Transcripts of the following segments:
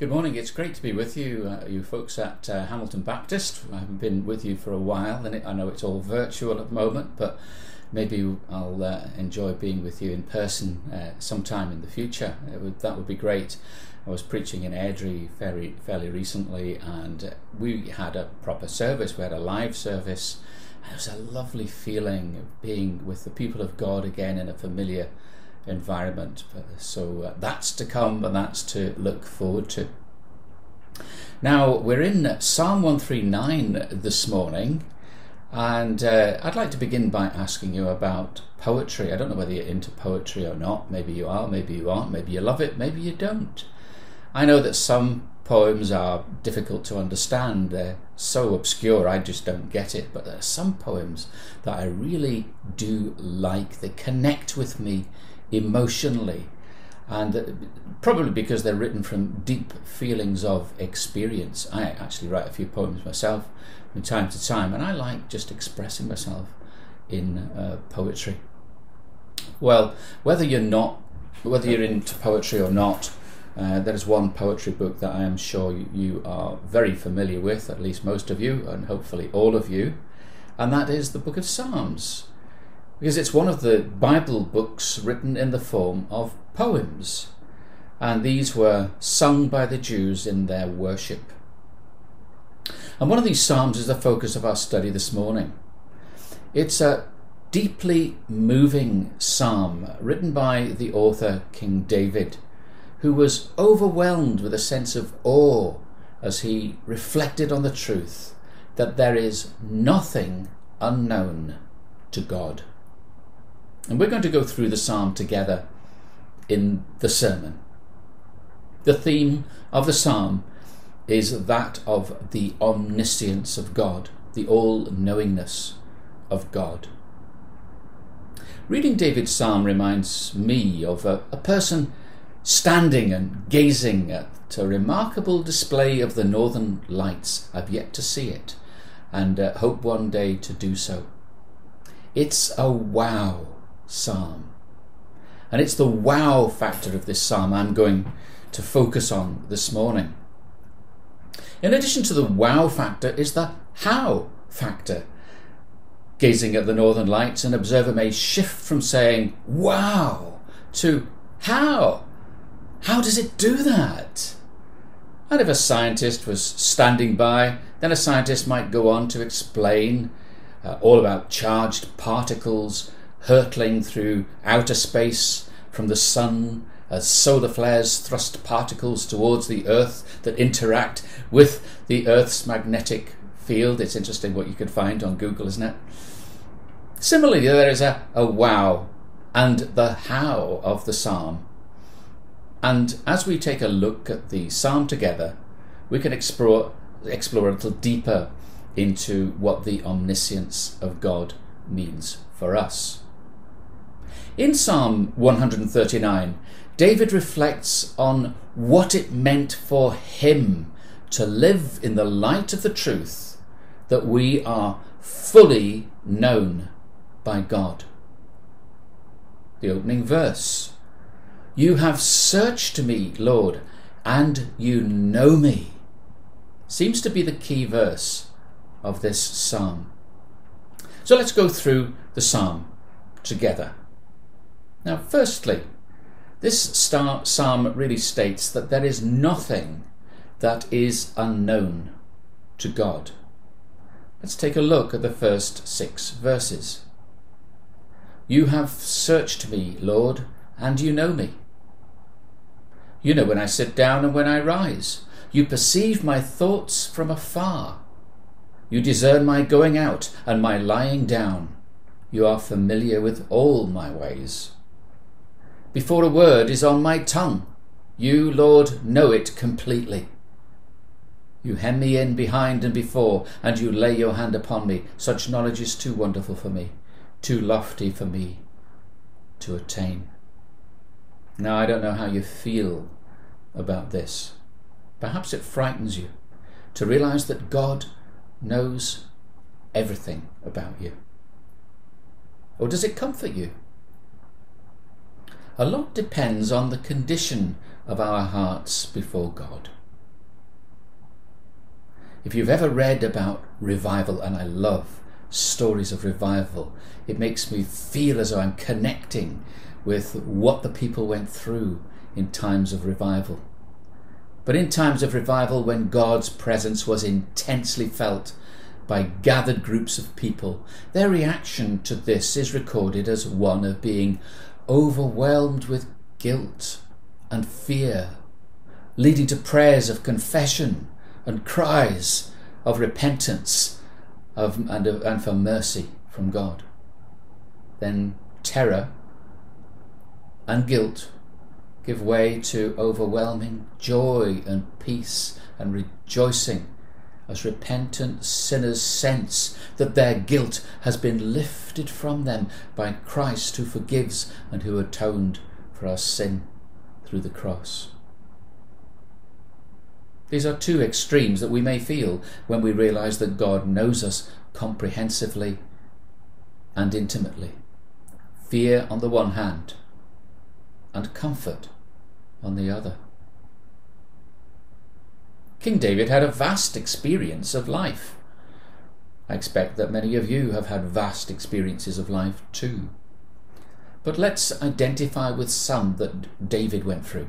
Good morning. It's great to be with you, uh, you folks at uh, Hamilton Baptist. I haven't been with you for a while, and it, I know it's all virtual at the moment, but maybe I'll uh, enjoy being with you in person uh, sometime in the future. Would, that would be great. I was preaching in Airdrie fairly, fairly recently, and we had a proper service. We had a live service. It was a lovely feeling of being with the people of God again in a familiar environment. So uh, that's to come and that's to look forward to. Now, we're in Psalm 139 this morning, and uh, I'd like to begin by asking you about poetry. I don't know whether you're into poetry or not. Maybe you are, maybe you aren't, maybe you love it, maybe you don't. I know that some poems are difficult to understand. They're so obscure, I just don't get it. But there are some poems that I really do like. They connect with me emotionally, and probably because they're written from deep feelings of experience. I actually write a few poems myself from time to time, and I like just expressing myself in uh, poetry. Well, whether you're not, whether you're into poetry or not, uh, there is one poetry book that I am sure you are very familiar with, at least most of you, and hopefully all of you, and that is the Book of Psalms because it's one of the Bible books written in the form of poems, and these were sung by the Jews in their worship. And one of these psalms is the focus of our study this morning. It's a deeply moving psalm written by the author King David, who was overwhelmed with a sense of awe as he reflected on the truth that there is nothing unknown to God. And we're going to go through the psalm together in the sermon. The theme of the psalm is that of the omniscience of God, the all knowingness of God. Reading David's psalm reminds me of a, a, person standing and gazing at a remarkable display of the northern lights. I've yet to see it and uh, hope one day to do so. It's a wow psalm. And it's the wow factor of this psalm I'm going to focus on this morning. In addition to the wow factor is the how factor. Gazing at the northern lights, an observer may shift from saying wow to how. How does it do that? And if a scientist was standing by, then a scientist might go on to explain uh, all about charged particles hurtling through outer space from the sun as solar flares thrust particles towards the Earth that interact with the Earth's magnetic field. It's interesting what you can find on Google, isn't it? Similarly, there is a, a wow and the how of the psalm. And as we take a look at the psalm together, we can explore, explore a little deeper into what the omniscience of God means for us. In Psalm 139, David reflects on what it meant for him to live in the light of the truth that we are fully known by God. The opening verse You have searched me, Lord, and you know me, seems to be the key verse of this psalm. So let's go through the psalm together. Now, firstly, this star, psalm really states that there is nothing that is unknown to God. Let's take a look at the first six verses. You have searched me, Lord, and you know me. You know when I sit down and when I rise. You perceive my thoughts from afar. You discern my going out and my lying down. You are familiar with all my ways before a word is on my tongue. You, Lord, know it completely. You hem me in behind and before, and you lay your hand upon me. Such knowledge is too wonderful for me, too lofty for me to attain. Now, I don't know how you feel about this. Perhaps it frightens you to realize that God knows everything about you. Or does it comfort you a lot depends on the condition of our hearts before God. If you've ever read about revival, and I love stories of revival, it makes me feel as though I'm connecting with what the people went through in times of revival. But in times of revival, when God's presence was intensely felt by gathered groups of people, their reaction to this is recorded as one of being overwhelmed with guilt and fear, leading to prayers of confession and cries of repentance of, and, of, and for mercy from God. Then terror and guilt give way to overwhelming joy and peace and rejoicing as repentant sinners sense that their guilt has been lifted from them by Christ who forgives and who atoned for our sin through the cross. These are two extremes that we may feel when we realize that God knows us comprehensively and intimately. Fear on the one hand, and comfort on the other. King David had a vast experience of life. I expect that many of you have had vast experiences of life too. But let's identify with some that David went through.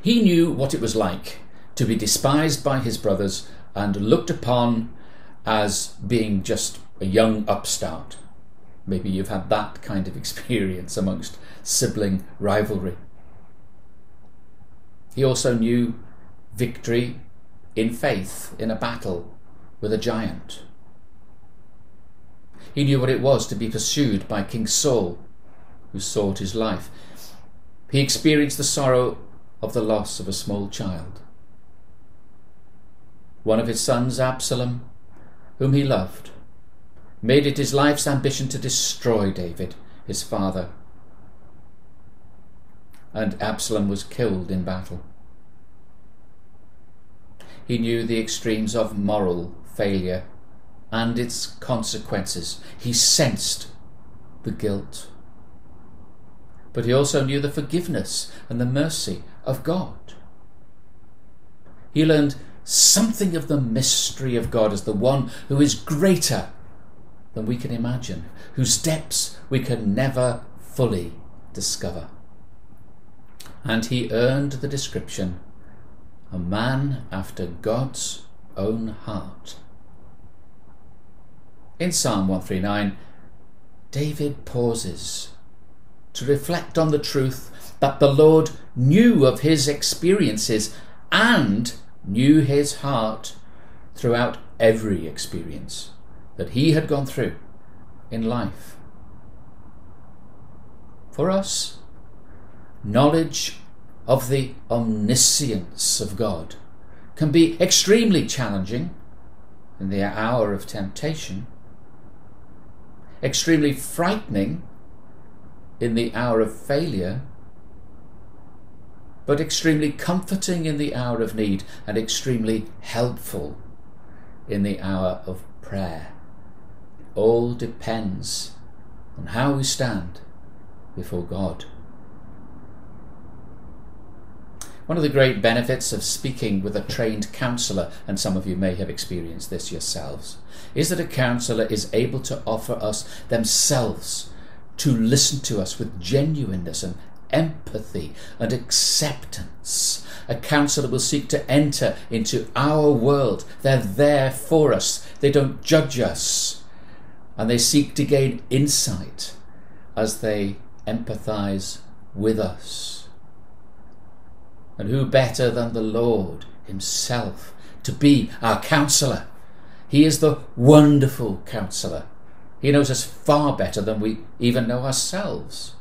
He knew what it was like to be despised by his brothers and looked upon as being just a young upstart. Maybe you've had that kind of experience amongst sibling rivalry. He also knew victory in faith in a battle with a giant. He knew what it was to be pursued by King Saul, who sought his life. He experienced the sorrow of the loss of a small child. One of his sons, Absalom, whom he loved, made it his life's ambition to destroy David, his father. And Absalom was killed in battle. He knew the extremes of moral failure and its consequences. He sensed the guilt. But he also knew the forgiveness and the mercy of God. He learned something of the mystery of God as the one who is greater than we can imagine, whose depths we can never fully discover. And he earned the description a man after God's own heart. In Psalm 139, David pauses to reflect on the truth that the Lord knew of his experiences and knew his heart throughout every experience that he had gone through in life. For us, knowledge of the omniscience of God can be extremely challenging in the hour of temptation, extremely frightening in the hour of failure, but extremely comforting in the hour of need and extremely helpful in the hour of prayer. All depends on how we stand before God. One of the great benefits of speaking with a trained counsellor, and some of you may have experienced this yourselves, is that a counsellor is able to offer us themselves to listen to us with genuineness and empathy and acceptance. A counsellor will seek to enter into our world. They're there for us, they don't judge us, and they seek to gain insight as they empathize with us. And who better than the Lord Himself to be our counselor? He is the wonderful counselor. He knows us far better than we even know ourselves.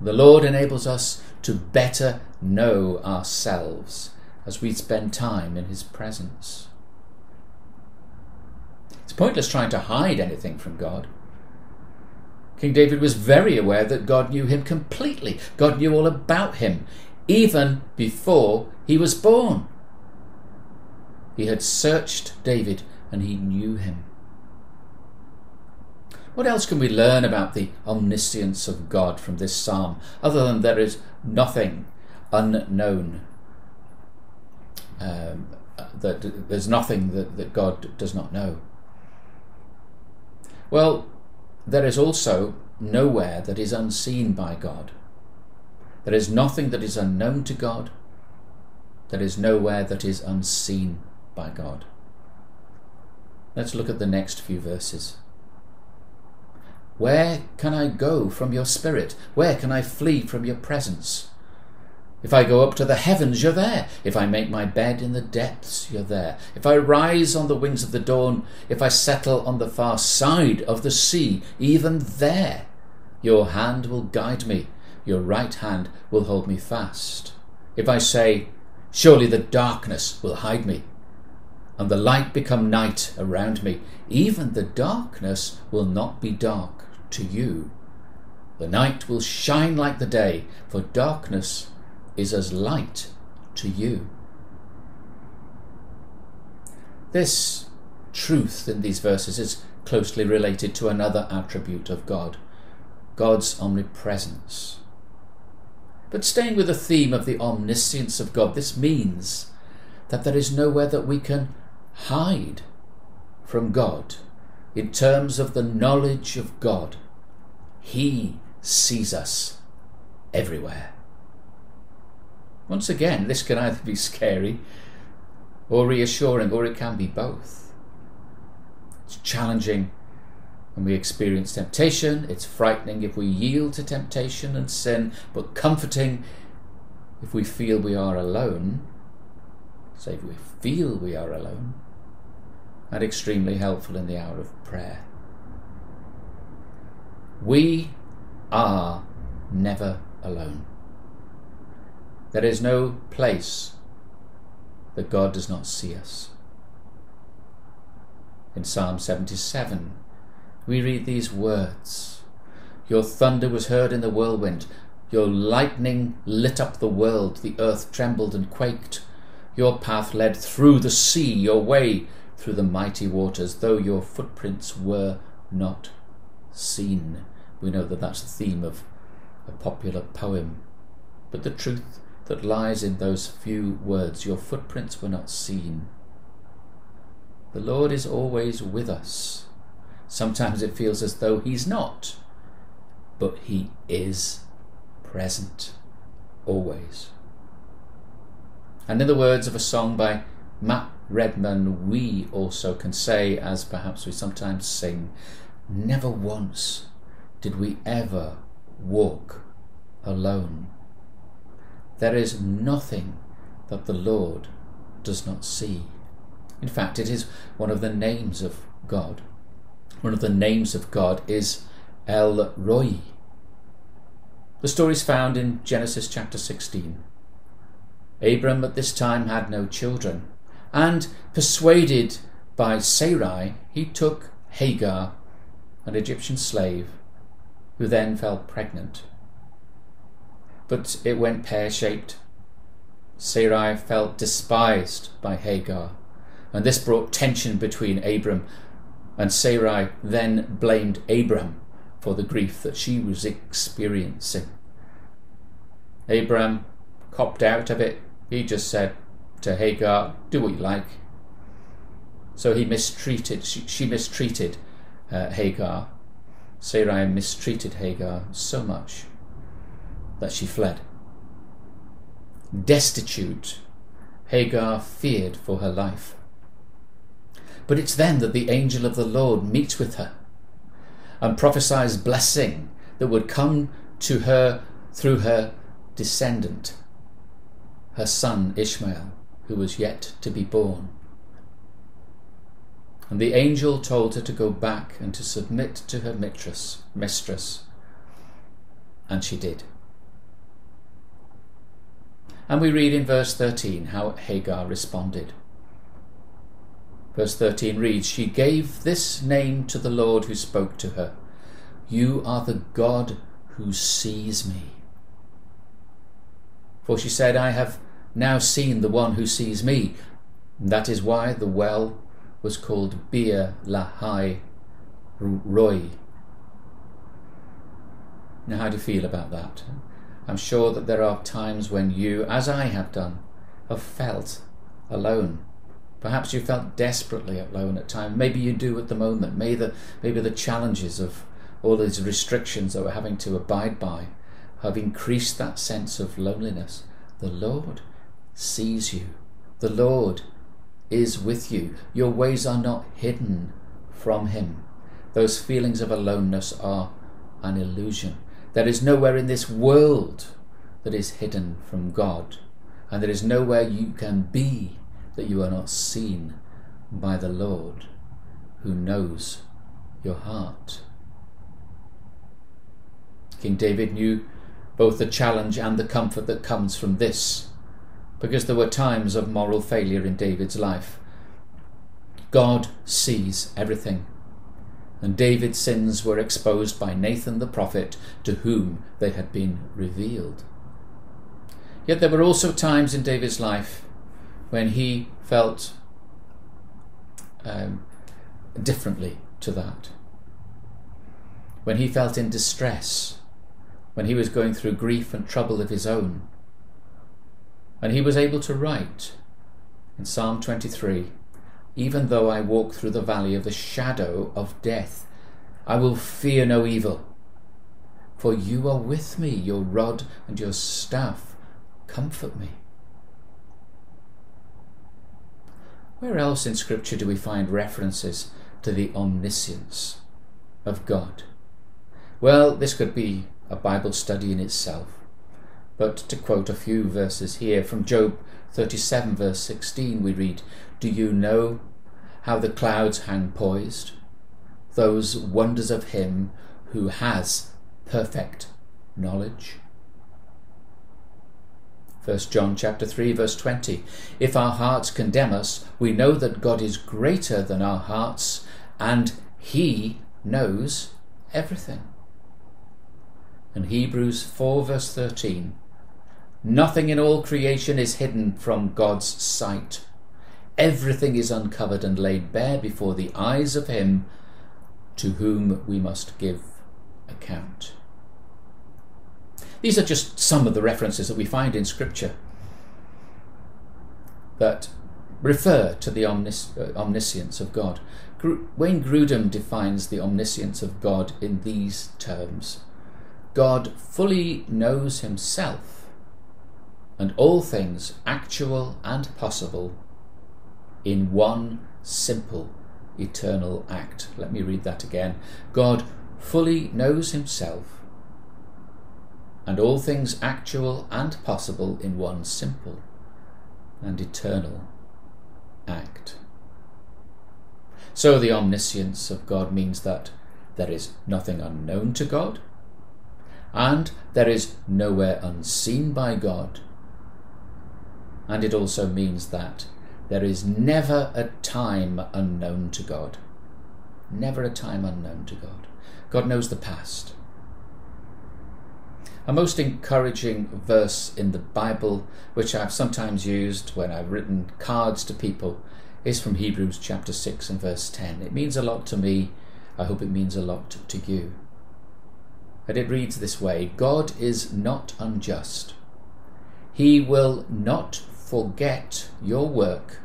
The Lord enables us to better know ourselves as we spend time in His presence. It's pointless trying to hide anything from God. King David was very aware that God knew him completely. God knew all about him even before he was born. He had searched David and he knew him. What else can we learn about the omniscience of God from this psalm, other than there is nothing unknown um, that there's nothing that, that God does not know. Well, there is also nowhere that is unseen by God. There is nothing that is unknown to God. There is nowhere that is unseen by God. Let's look at the next few verses. Where can I go from your spirit? Where can I flee from your presence? If I go up to the heavens, you're there. If I make my bed in the depths, you're there. If I rise on the wings of the dawn, if I settle on the far side of the sea, even there, your hand will guide me, your right hand will hold me fast. If I say, Surely the darkness will hide me, and the light become night around me, even the darkness will not be dark to you. The night will shine like the day, for darkness is as light to you. This truth in these verses is closely related to another attribute of God God's omnipresence. But staying with the theme of the omniscience of God, this means that there is nowhere that we can hide from God in terms of the knowledge of God. He sees us everywhere. Once again, this can either be scary or reassuring, or it can be both. It's challenging when we experience temptation, it's frightening if we yield to temptation and sin, but comforting if we feel we are alone. save we feel we are alone, and extremely helpful in the hour of prayer. We are never alone. There is no place that God does not see us. In Psalm 77, we read these words Your thunder was heard in the whirlwind, your lightning lit up the world, the earth trembled and quaked. Your path led through the sea, your way through the mighty waters, though your footprints were not seen. We know that that's the theme of a popular poem. But the truth that lies in those few words. Your footprints were not seen. The Lord is always with us. Sometimes it feels as though He's not, but He is present, always. And in the words of a song by Matt Redman, we also can say, as perhaps we sometimes sing, never once did we ever walk alone. There is nothing that the Lord does not see. In fact, it is one of the names of God. One of the names of God is El Roi. The story is found in Genesis chapter 16. Abram at this time had no children, and persuaded by Sarai, he took Hagar, an Egyptian slave, who then fell pregnant but it went pear shaped. Sarai felt despised by Hagar, and this brought tension between Abram and Sarai then blamed Abram for the grief that she was experiencing. Abram copped out of it. He just said to Hagar, Do what you like. So he mistreated, she, she mistreated uh, Hagar. Sarai mistreated Hagar so much that she fled. Destitute, Hagar feared for her life. But it's then that the angel of the Lord meets with her and prophesies blessing that would come to her through her descendant, her son Ishmael, who was yet to be born. And the angel told her to go back and to submit to her mistress, mistress, and she did. And we read in verse 13 how Hagar responded. Verse 13 reads, She gave this name to the Lord who spoke to her You are the God who sees me. For she said, I have now seen the one who sees me. And that is why the well was called Beer Lahai Roi. Now, how do you feel about that? I'm sure that there are times when you, as I have done, have felt alone, Perhaps you felt desperately alone at times. Maybe you do at the moment. Maybe the, maybe the challenges of all these restrictions that we're having to abide by have increased that sense of loneliness. The Lord sees you. The Lord is with you. Your ways are not hidden from Him. Those feelings of aloneness are an illusion. There is nowhere in this world that is hidden from God, and there is nowhere you can be that you are not seen by the Lord who knows your heart. King David knew both the challenge and the comfort that comes from this, because there were times of moral failure in David's life. God sees everything and David's sins were exposed by Nathan the prophet, to whom they had been revealed. Yet there were also times in David's life when he felt um, differently to that. When he felt in distress, when he was going through grief and trouble of his own. And he was able to write in Psalm 23 even though I walk through the valley of the shadow of death, I will fear no evil. For you are with me, your rod and your staff comfort me. Where else in Scripture do we find references to the omniscience of God? Well, this could be a Bible study in itself. But to quote a few verses here from Job 37, verse 16, we read, Do you know how the clouds hang poised? Those wonders of Him who has perfect knowledge. 1 John chapter 3 verse 20 If our hearts condemn us we know that God is greater than our hearts and he knows everything. And Hebrews 4 verse 13 Nothing in all creation is hidden from God's sight. Everything is uncovered and laid bare before the eyes of Him to whom we must give account. These are just some of the references that we find in Scripture that refer to the omnis- uh, omniscience of God. Gr- Wayne Grudem defines the omniscience of God in these terms God fully knows Himself and all things actual and possible in one simple eternal act. Let me read that again. God fully knows himself and all things actual and possible in one simple and eternal act. So the omniscience of God means that there is nothing unknown to God, and there is nowhere unseen by God, and it also means that there is never a time unknown to God. Never a time unknown to God. God knows the past. A most encouraging verse in the Bible, which I've sometimes used when I've written cards to people, is from Hebrews chapter 6 and verse 10. It means a lot to me. I hope it means a lot to you. And it reads this way God is not unjust. He will not forget your work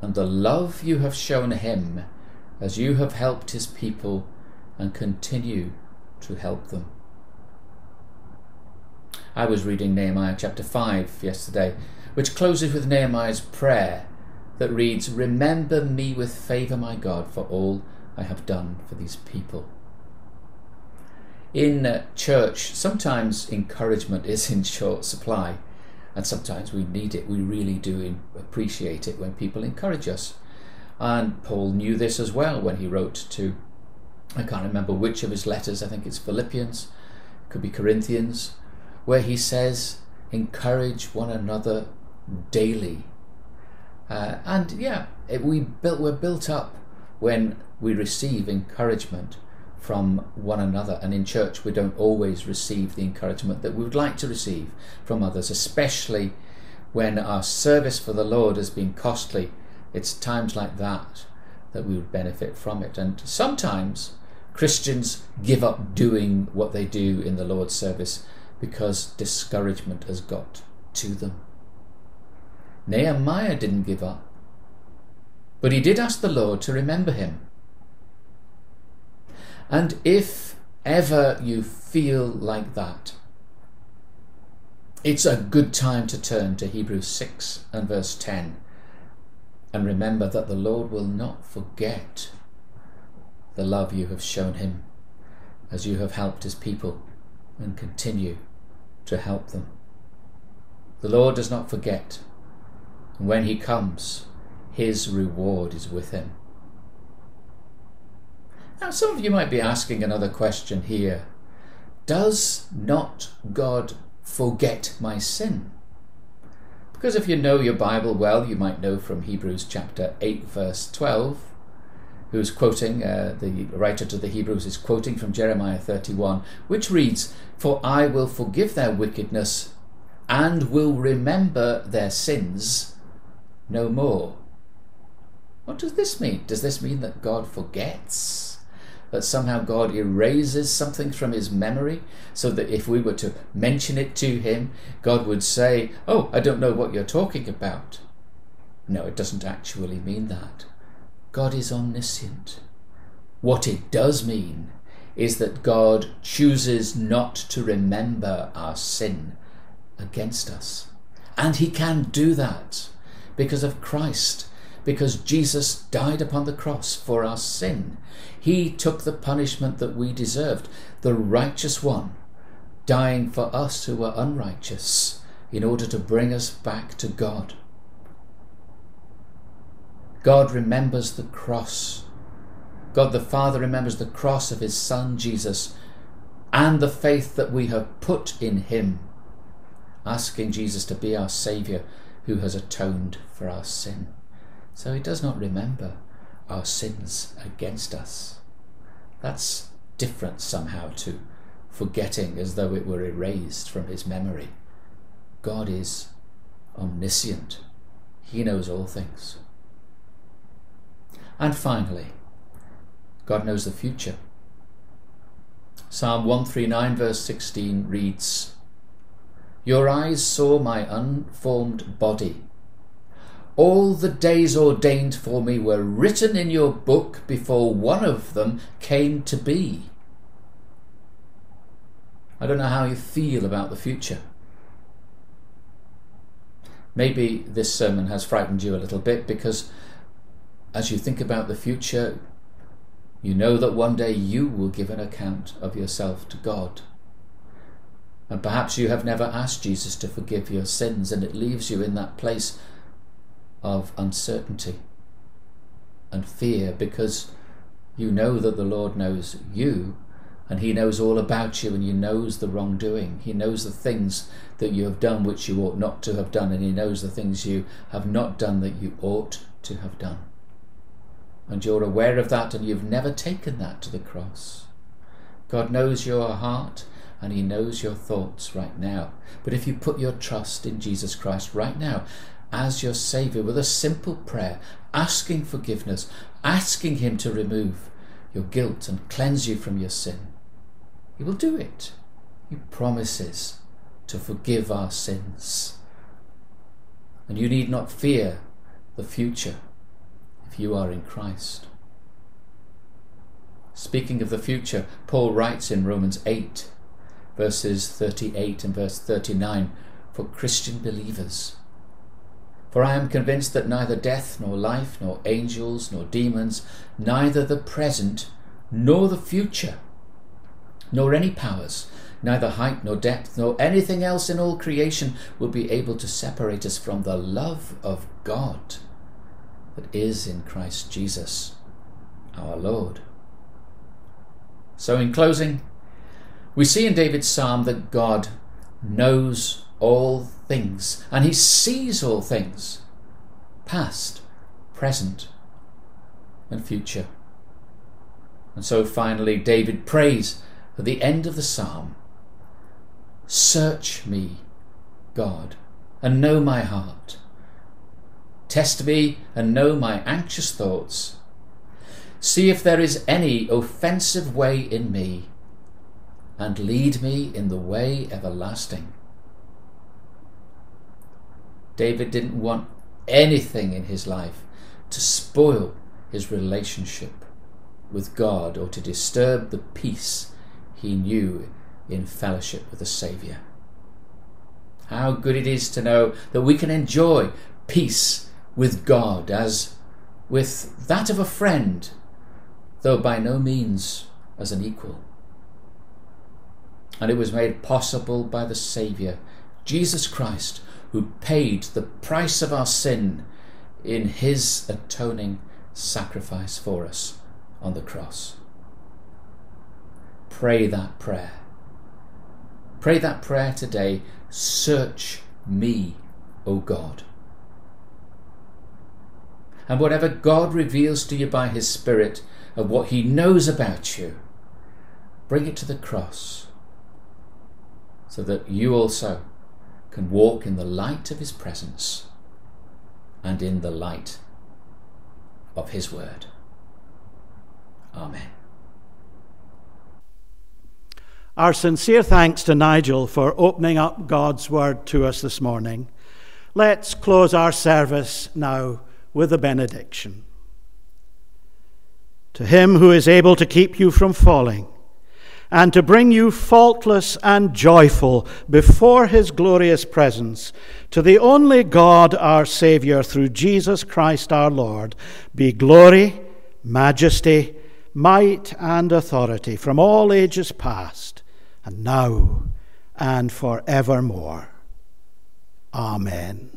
and the love you have shown him as you have helped his people and continue to help them. I was reading Nehemiah chapter 5 yesterday, which closes with Nehemiah's prayer that reads, Remember me with favour, my God, for all I have done for these people. In uh, church, sometimes encouragement is in short supply and sometimes we need it. We really do appreciate it when people encourage us. And Paul knew this as well when he wrote to, I can't remember which of his letters, I think it's Philippians, could be Corinthians, where he says, encourage one another daily. Uh, and yeah, it, we built, we're built up when we receive encouragement from one another. And in church, we don't always receive the encouragement that we would like to receive from others, especially when our service for the Lord has been costly. It's times like that that we would benefit from it. And sometimes Christians give up doing what they do in the Lord's service because discouragement has got to them. Nehemiah didn't give up. But he did ask the Lord to remember him. And if ever you feel like that, it's a good time to turn to Hebrews 6 and verse 10 and remember that the Lord will not forget the love you have shown him as you have helped his people and continue to help them. The Lord does not forget, and when he comes, his reward is with him. Now, some of you might be asking another question here Does not God forget my sin? Because if you know your Bible well, you might know from Hebrews chapter 8, verse 12, who's quoting, uh, the writer to the Hebrews is quoting from Jeremiah 31, which reads, For I will forgive their wickedness and will remember their sins no more. What does this mean? Does this mean that God forgets? that somehow God erases something from his memory so that if we were to mention it to him, God would say, Oh, I don't know what you're talking about. No, it doesn't actually mean that. God is omniscient. What it does mean is that God chooses not to remember our sin against us. And he can do that because of Christ because Jesus died upon the cross for our sin. He took the punishment that we deserved, the righteous one, dying for us who were unrighteous, in order to bring us back to God. God remembers the cross. God the Father remembers the cross of his Son Jesus and the faith that we have put in him, asking Jesus to be our Saviour who has atoned for our sin. So he does not remember our sins against us. That's different somehow to forgetting as though it were erased from his memory. God is omniscient, he knows all things. And finally, God knows the future. Psalm 139, verse 16 reads Your eyes saw my unformed body. All the days ordained for me were written in your book before one of them came to be. I don't know how you feel about the future. Maybe this sermon has frightened you a little bit because as you think about the future, you know that one day you will give an account of yourself to God. And perhaps you have never asked Jesus to forgive your sins, and it leaves you in that place of uncertainty and fear because you know that the Lord knows you and He knows all about you and He knows the wrongdoing. He knows the things that you have done which you ought not to have done, and He knows the things you have not done that you ought to have done. And you're aware of that, and you've never taken that to the cross. God knows your heart and He knows your thoughts right now. But if you put your trust in Jesus Christ right now as your Saviour with a simple prayer, asking forgiveness, asking Him to remove your guilt and cleanse you from your sin. He will do it. He promises to forgive our sins. And you need not fear the future if you are in Christ. Speaking of the future, Paul writes in Romans 8, verses 38 and verse 39 for Christian believers. For I am convinced that neither death, nor life, nor angels, nor demons, neither the present, nor the future, nor any powers, neither height nor depth, nor anything else in all creation will be able to separate us from the love of God that is in Christ Jesus our Lord. So, in closing, we see in David's psalm that God knows all things, and he sees all things past, present, and future. And so finally, David prays at the end of the psalm Search me, God, and know my heart. Test me and know my anxious thoughts. See if there is any offensive way in me, and lead me in the way everlasting. David didn't want anything in his life to spoil his relationship with God or to disturb the peace he knew in fellowship with the Saviour. How good it is to know that we can enjoy peace with God as with that of a friend, though by no means as an equal. And it was made possible by the Saviour, Jesus Christ, who paid the price of our sin in his atoning sacrifice for us on the cross. Pray that prayer. Pray that prayer today. Search me, O God. And whatever God reveals to you by His Spirit of what He knows about you, bring it to the cross so that you also can walk in the light of His presence and in the light of His Word. Amen. Our sincere thanks to Nigel for opening up God's Word to us this morning. Let's close our service now with a benediction. To him who is able to keep you from falling and to bring you faultless and joyful before his glorious presence, to the only God our Saviour through Jesus Christ our Lord, be glory, majesty, might, and authority from all ages past, and now, and for evermore. Amen.